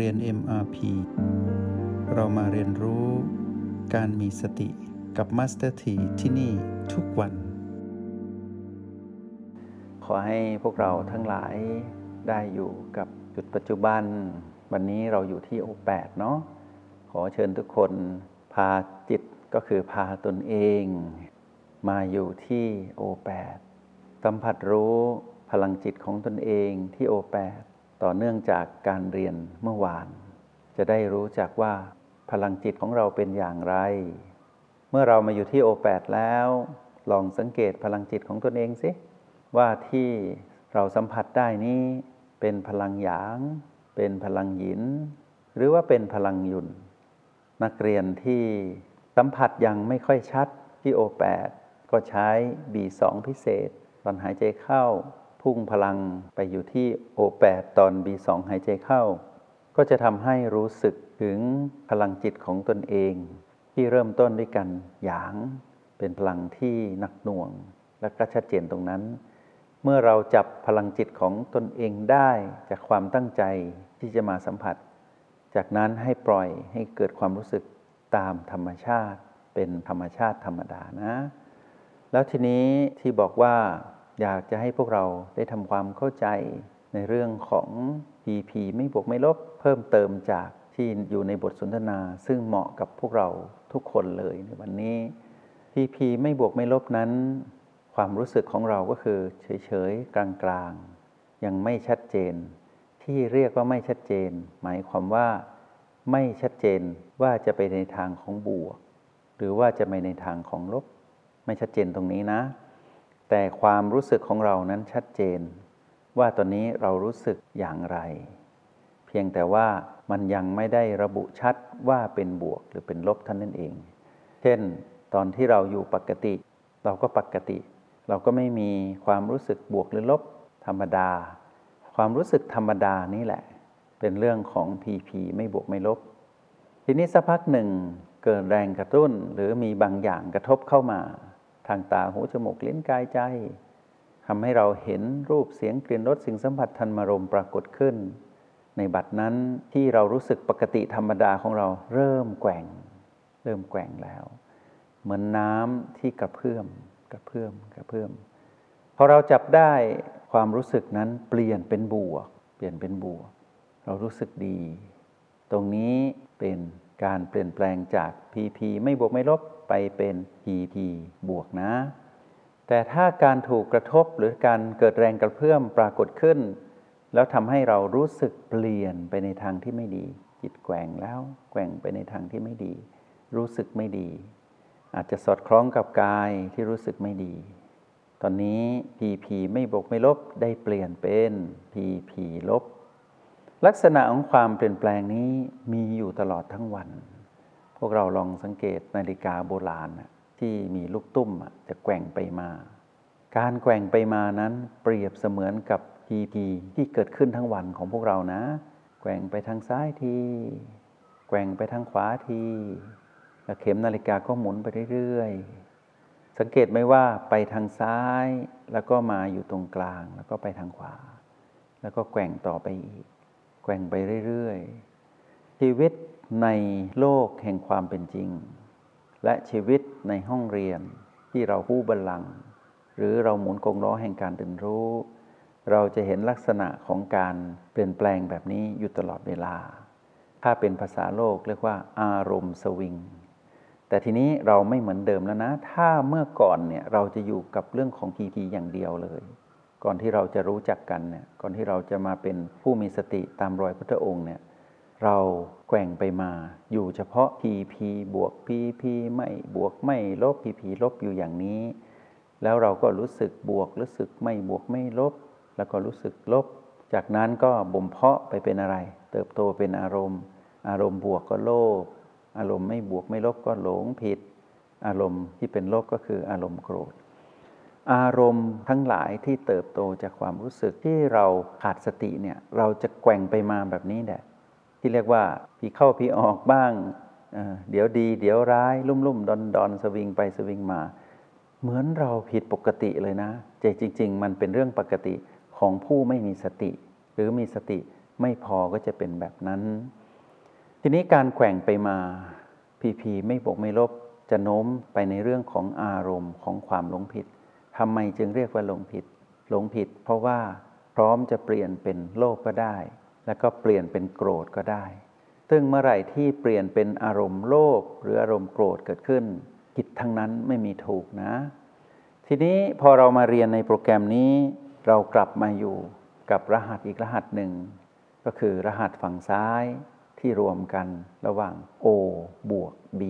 เรียน MRP เรามาเรียนรู้การมีสติกับ Master T ที่ที่นี่ทุกวัน ขอให้พวกเราทั้งหลายได้อยู่กับจุดปัจจุบัน วันนี้เราอยู่ที่โอแปดเนาะขอเชิญทุกคนพาจิตก็คือพาตนเอง มาอยู่ที่โอแปดสัมผัสรู้พลังจิตของตนเองที่โอแปด ต่อเนื่องจากการเรียนเมื่อวาน จะได้รู้จักว่าพลังจิตของเราเป็นอย่างไร เมื่อเรามาอยู่ที่โอแปดแล้ว ลองสังเกตพลังจิตของตนเองสิ ว่าที่เราสัมผัสได้นี้ เป็นพลังหยาง เป็นพลังหยิน หรือว่าเป็นพลังยุนนักเรียนที่สัมผัสยังไม่ค่อยชัดที่โอแปดก็ใช้ B2 พิเศษ ตอนหายใจเข้า พุ่งพลังไปอยู่ที่โอแปดตอน B2 หายใจเข้า ก็จะทำให้รู้สึกถึงพลังจิตของตนเอง ที่เริ่มต้นด้วยกันหยาง เป็นพลังที่หนักหน่วง และก็ชัดเจนตรงนั้น เมื่อเราจับพลังจิตของตนเองได้จากความตั้งใจที่จะมาสัมผัส จากนั้นให้ปล่อยให้เกิดความรู้สึกตามธรรมชาติ เป็นธรรมชาติธรรมดานะ แล้วทีนี้ที่บอกว่า อยากจะให้พวกเราได้ทำความเข้าใจในเรื่องของ PP ไม่บวกไม่ลบเพิ่มเติมจากที่อยู่ในบทสนทนา ซึ่งเหมาะกับพวกเราทุกคนเลยในวันนี้ PP ไม่บวกไม่ลบนั้น ความรู้สึกของเราก็คือเฉยๆ กลางๆ ยังไม่ชัดเจน ที่เรียกว่าไม่ชัดเจน หมายความว่า ไม่ชัดเจนว่าจะไปในทางของบวก หรือว่าจะไปในทางของลบ ไม่ชัดเจนตรงนี้นะ แต่ความรู้สึกของเรานั้นชัดเจน ว่าตอนนี้เรารู้สึกอย่างไร เพียงแต่ว่ามันยังไม่ได้ระบุชัดว่าเป็นบวกหรือเป็นลบท่านนั่นเอง เช่น ตอนที่เราอยู่ปกติ เราก็ปกติ เราก็ไม่มีความรู้สึกบวกหรือลบธรรมดา ความรู้สึกธรรมดานี่แหละ เป็นเรื่องของ PP ไม่บวกไม่ลบ ทีนี้สักพักหนึ่งเกิดแรงกระตุ้นหรือมีบางอย่างกระทบเข้ามา ทางตาหูจมูกลิ้นกายใจทำให้เราเห็นรูปเสียงกลิ่นรสสิ่งสัมผัสทันมารมปรากฏขึ้น ในบัดนั้นที่เรารู้สึกปกติธรรมดาของเราเริ่มแกว่ง เริ่มแกว่งแล้ว เหมือนน้ำที่กระเพื่อมกระเพื่อมกระเพื่อมพอเราจับได้ความรู้สึกนั้นเปลี่ยนเป็นบวก เปลี่ยนเป็นบวก เรารู้สึกดี ตรงนี้เป็นการเปลี่ยนแปลงจาก PP ไม่บวกไม่ลบ ไปเป็น PP บวกนะ แต่ถ้าการถูกกระทบหรือการเกิดแรงกระเพื่อมปรากฏขึ้น แล้วทำให้เรารู้สึกเปลี่ยนไปในทางที่ไม่ดี จิตแกว่งแล้วแกว่งไปในทางที่ไม่ดี รู้สึกไม่ดี อาจจะสอดคล้องกับกายที่รู้สึกไม่ดี ตอนนี้ PP ไม่บวกไม่ลบได้เปลี่ยนเป็น PP ลบลักษณะของความเปลี่ยนแปลงนี้มีอยู่ตลอดทั้งวัน พวกเราลองสังเกตนาฬิกาโบราณที่มีลูกตุ้มจะแกว่งไปมา การแกว่งไปมานั้นเปรียบเสมือนกับ PP ที่เกิดขึ้นทั้งวันของพวกเรานะ แกว่งไปทางซ้ายที แกว่งไปทางขวาทีแล้วเข็มนาฬิกาก็หมุนไปเรื่อยๆ สังเกตไหมว่าไปทางซ้ายแล้วก็มาอยู่ตรงกลางแล้วก็ไปทางขวา แล้วก็แกว่งต่อไปอีก แกว่งไปเรื่อยๆ ชีวิตในโลกแห่งความเป็นจริง และชีวิตในห้องเรียนที่เราผู้บัลลังก์หรือเราหมุนกงล้อแห่งการตื่นรู้ เราจะเห็นลักษณะของการเปลี่ยนแปลงแบบนี้อยู่ตลอดเวลา ถ้าเป็นภาษาโลกเรียกว่าอารมณ์สวิง แต่ทีนี้เราไม่เหมือนเดิมแล้วนะ ถ้าเมื่อก่อนเนี่ยเราจะอยู่กับเรื่องของพีพีอย่างเดียวเลย ก่อนที่เราจะรู้จักกันเนี่ย ก่อนที่เราจะมาเป็นผู้มีสติตามรอยพระองค์เนี่ย เราแกว่งไปมา อยู่เฉพาะ PP บวก PP ไม่บวกไม่ลบ PP ลบอยู่อย่างนี้ แล้วเราก็รู้สึกบวกรู้สึกไม่บวกไม่ลบ แล้วก็รู้สึกลบ จากนั้นก็บ่มเพาะไปเป็นอะไร เติบโตเป็นอารมณ์ อารมณ์บวกก็โลภอารมณ์ไม่บวกไม่ลบก็หลงผิด อารมณ์ที่เป็นลบก็คืออารมณ์โกรธ อารมณ์ทั้งหลายที่เติบโตจากความรู้สึกที่เราขาดสติเนี่ยเราจะแกว่งไปมาแบบนี้แหละ ที่เรียกว่าพี่เข้าพี่ออกบ้างเเดี๋ยวดี เดี๋ยวร้าย ลุ่มลุ่มดอนดอนสวิงไปสวิงมา เหมือนเราผิดปกติเลยนะแต่จริง ๆ มันเป็นเรื่องปกติของผู้ไม่มีสติ หรือมีสติไม่พอก็จะเป็นแบบนั้น ทีนี้การแกว่งไปมาพีพีไม่บวกไม่ลบจะโน้มไปในเรื่องของอารมณ์ของความหลงผิดทำไมจึงเรียกว่าหลงผิด หลงผิด เพราะว่าพร้อมจะเปลี่ยนเป็นโลภก็ได้ แล้วก็เปลี่ยนเป็นโกรธก็ได้ ซึ่งเมื่อไหร่ที่เปลี่ยนเป็นอารมณ์โลภหรืออารมณ์โกรธเกิดขึ้นผิดทั้งนั้นไม่มีถูกนะ ทีนี้พอเรามาเรียนในโปรแกรมนี้ เรากลับมาอยู่กับรหัสอีกรหัสหนึ่ง ก็คือรหัสฝั่งซ้ายที่รวมกันระหว่าง O บวก B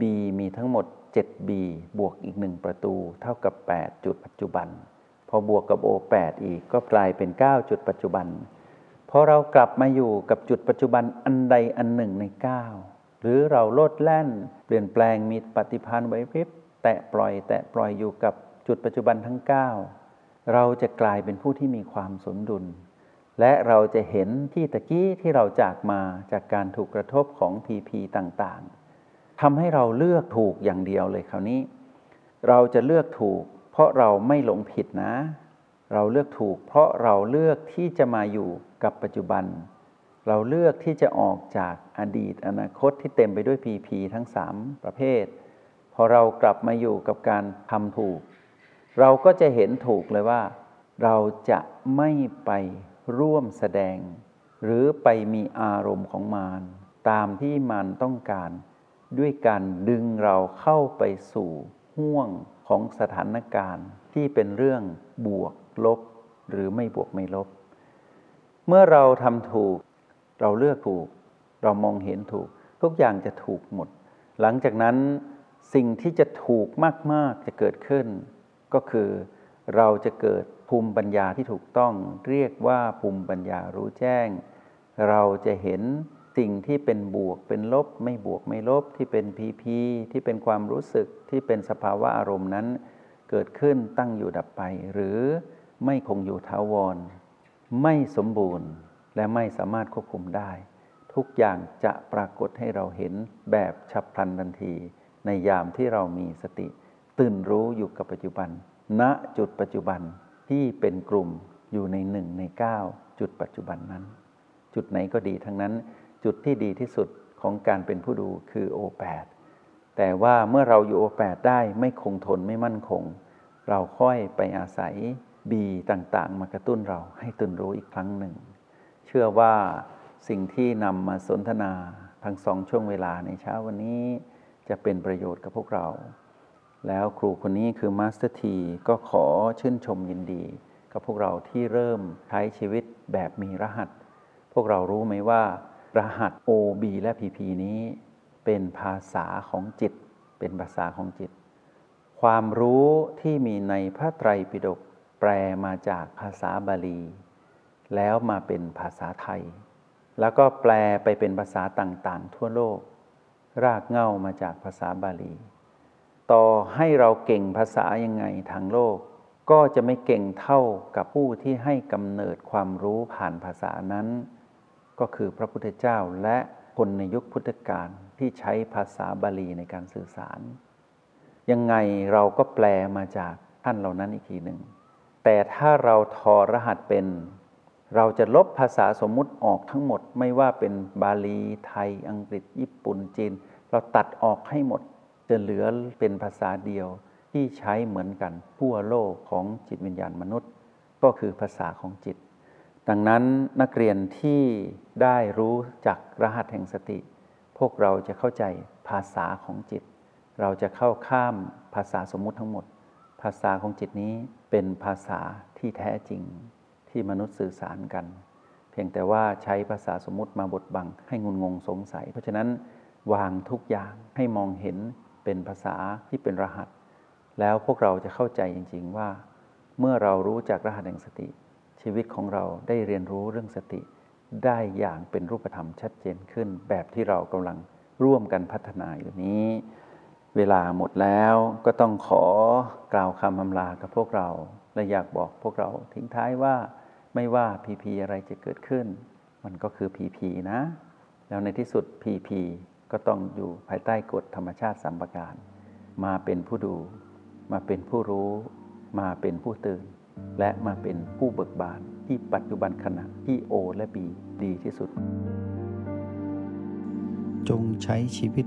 B มีทั้งหมด 7B บวกอีก 1 ประตู เท่ากับ 8 จุดปัจจุบัน พอบวกกับ O 8 อีกก็กลายเป็น 9 จุดปัจจุบัน พอเรากลับมาอยู่กับจุดปัจจุบันอันใดอันหนึ่งใน 9 หรือเราโลดแล่น เปลี่ยนแปลงมีปฏิพันธ์ไว้พริบแตะปล่อย แตะปล่อยอยู่กับจุดปัจจุบันทั้ง 9 เราจะกลายเป็นผู้ที่มีความสมดุล และเราจะเห็นที่ตะกี้ที่เราจากมาจากการถูกกระทบของพีพีต่างๆทำให้เราเลือกถูกอย่างเดียวเลยคราวนี้ เราจะเลือกถูก เพราะเราไม่หลงผิดนะ เราเลือกถูก เพราะเราเลือกที่จะมาอยู่กับปัจจุบัน เราเลือกที่จะออกจากอดีตอนาคตที่เต็มไปด้วยพีพีทั้งสามประเภท พอเรากลับมาอยู่กับการทำถูก เราก็จะเห็นถูกเลยว่า เราจะไม่ไปร่วมแสดง หรือไปมีอารมณ์ของมารตามที่มารต้องการด้วยการดึงเราเข้าไปสู่ห่วงของสถานการณ์ที่เป็นเรื่องบวก ลบ หรือไม่บวกไม่ลบ เมื่อเราทำถูก เราเลือกถูก เรามองเห็นถูก ทุกอย่างจะถูกหมด หลังจากนั้นสิ่งที่จะถูกมาก ๆ จะเกิดขึ้น ก็คือเราจะเกิดภูมิปัญญาที่ถูกต้อง เรียกว่าภูมิปัญญารู้แจ้ง เราจะเห็นสิ่งที่เป็นบวกเป็นลบ ไม่บวกไม่ลบที่เป็นพีพีที่เป็นความรู้สึกที่เป็นสภาวะอารมณ์นั้น เกิดขึ้นตั้งอยู่ดับไป หรือ ไม่คงอยู่ท้าวร ไม่สมบูรณ์และไม่สามารถควบคุมได้ ทุกอย่างจะปรากฏให้เราเห็นแบบฉับพลันทันที ในยามที่เรามีสติ ตื่นรู้อยู่กับปัจจุบัน ณจุดปัจจุบันที่เป็นกลุ่มอยู่ในหนึ่งในเก้าจุดปัจจุบันนั้น จุดไหนก็ดีทั้งนั้น จุดที่ดีที่สุดของการเป็นผู้ดูคือโอแปดแต่ว่าเมื่อเราอยู่โอแปดได้ไม่คงทนไม่มั่นคง เราค่อยไปอาศัย บีต่างๆ มากระตุ้นเราให้ตื่นรู้อีกครั้งหนึ่ง เชื่อว่าสิ่งที่นำมาสนทนาทั้งสองช่วงเวลาในเช้าวันนี้จะเป็นประโยชน์กับพวกเรา แล้วครูคนนี้คือ Master T ก็ขอชื่นชมยินดี กับพวกเราที่เริ่มใช้ชีวิตแบบมีรหัส พวกเรารู้ไหมว่า รหัส O B และ PP นี้เป็นภาษาของจิต เป็นภาษาของจิต ความรู้ที่มีในพระไตรปิฎก แปลมาจากภาษาบาลี แล้วมาเป็นภาษาไทย แล้วก็แปลไปเป็นภาษาต่างๆ ทั่วโลก รากเหง้ามาจากภาษาบาลี ต่อให้เราเก่งภาษายังไงทางโลก ก็จะไม่เก่งเท่ากับผู้ที่ให้กำเนิดความรู้ผ่านภาษานั้น ก็คือพระพุทธเจ้าและคนในยุคพุทธกาลที่ใช้ภาษาบาลีในการสื่อสาร ยังไงเราก็แปลมาจากท่านเหล่านั้นอีกทีหนึ่ง แต่ถ้าเราถอรหัสเป็น เราจะลบภาษาสมมุติออกทั้งหมด ไม่ว่าเป็นบาลีไทย อังกฤษ ญี่ปุ่นจีน เราตัดออกให้หมด จะเหลือเป็นภาษาเดียวที่ใช้เหมือนกันทั่วโลกของจิตวิญญาณมนุษย์ ก็คือภาษาของจิต ดังนั้นนักเรียนที่ได้รู้จักรหัสแห่งสติ พวกเราจะเข้าใจภาษาของจิต เราจะเข้าข้ามภาษาสมมุติทั้งหมด ภาษาของจิตนี้เป็นภาษาที่แท้จริงที่มนุษย์สื่อสารกัน เพียงแต่ว่าใช้ภาษาสมมติมาบดบังให้งุนงงสงสัย เพราะฉะนั้นวางทุกอย่างให้มองเห็นเป็นภาษาที่เป็นรหัส แล้วพวกเราจะเข้าใจจริง ๆว่า เมื่อเรารู้จักรหัสแห่งสติ ชีวิตของเราได้เรียนรู้เรื่องสติ ได้อย่างเป็นรูปธรรมชัดเจนขึ้น แบบที่เรากำลังร่วมกันพัฒนาอยู่นี้ เวลาหมดแล้วก็ต้องขอกล่าวคำอำลากับพวกเรา และอยากบอกพวกเราทิ้งท้ายว่าไม่ว่าพีพีอะไรจะเกิดขึ้น มันก็คือพีพีนะ แล้วในที่สุดพีพีก็ต้องอยู่ภายใต้กฎธรรมชาติสัมปการ มาเป็นผู้ดู มาเป็นผู้รู้ มาเป็นผู้ตื่น และมาเป็นผู้เบิกบานที่ปัจจุบันขณะที่โอและบีดีที่สุด จงใช้ชีวิต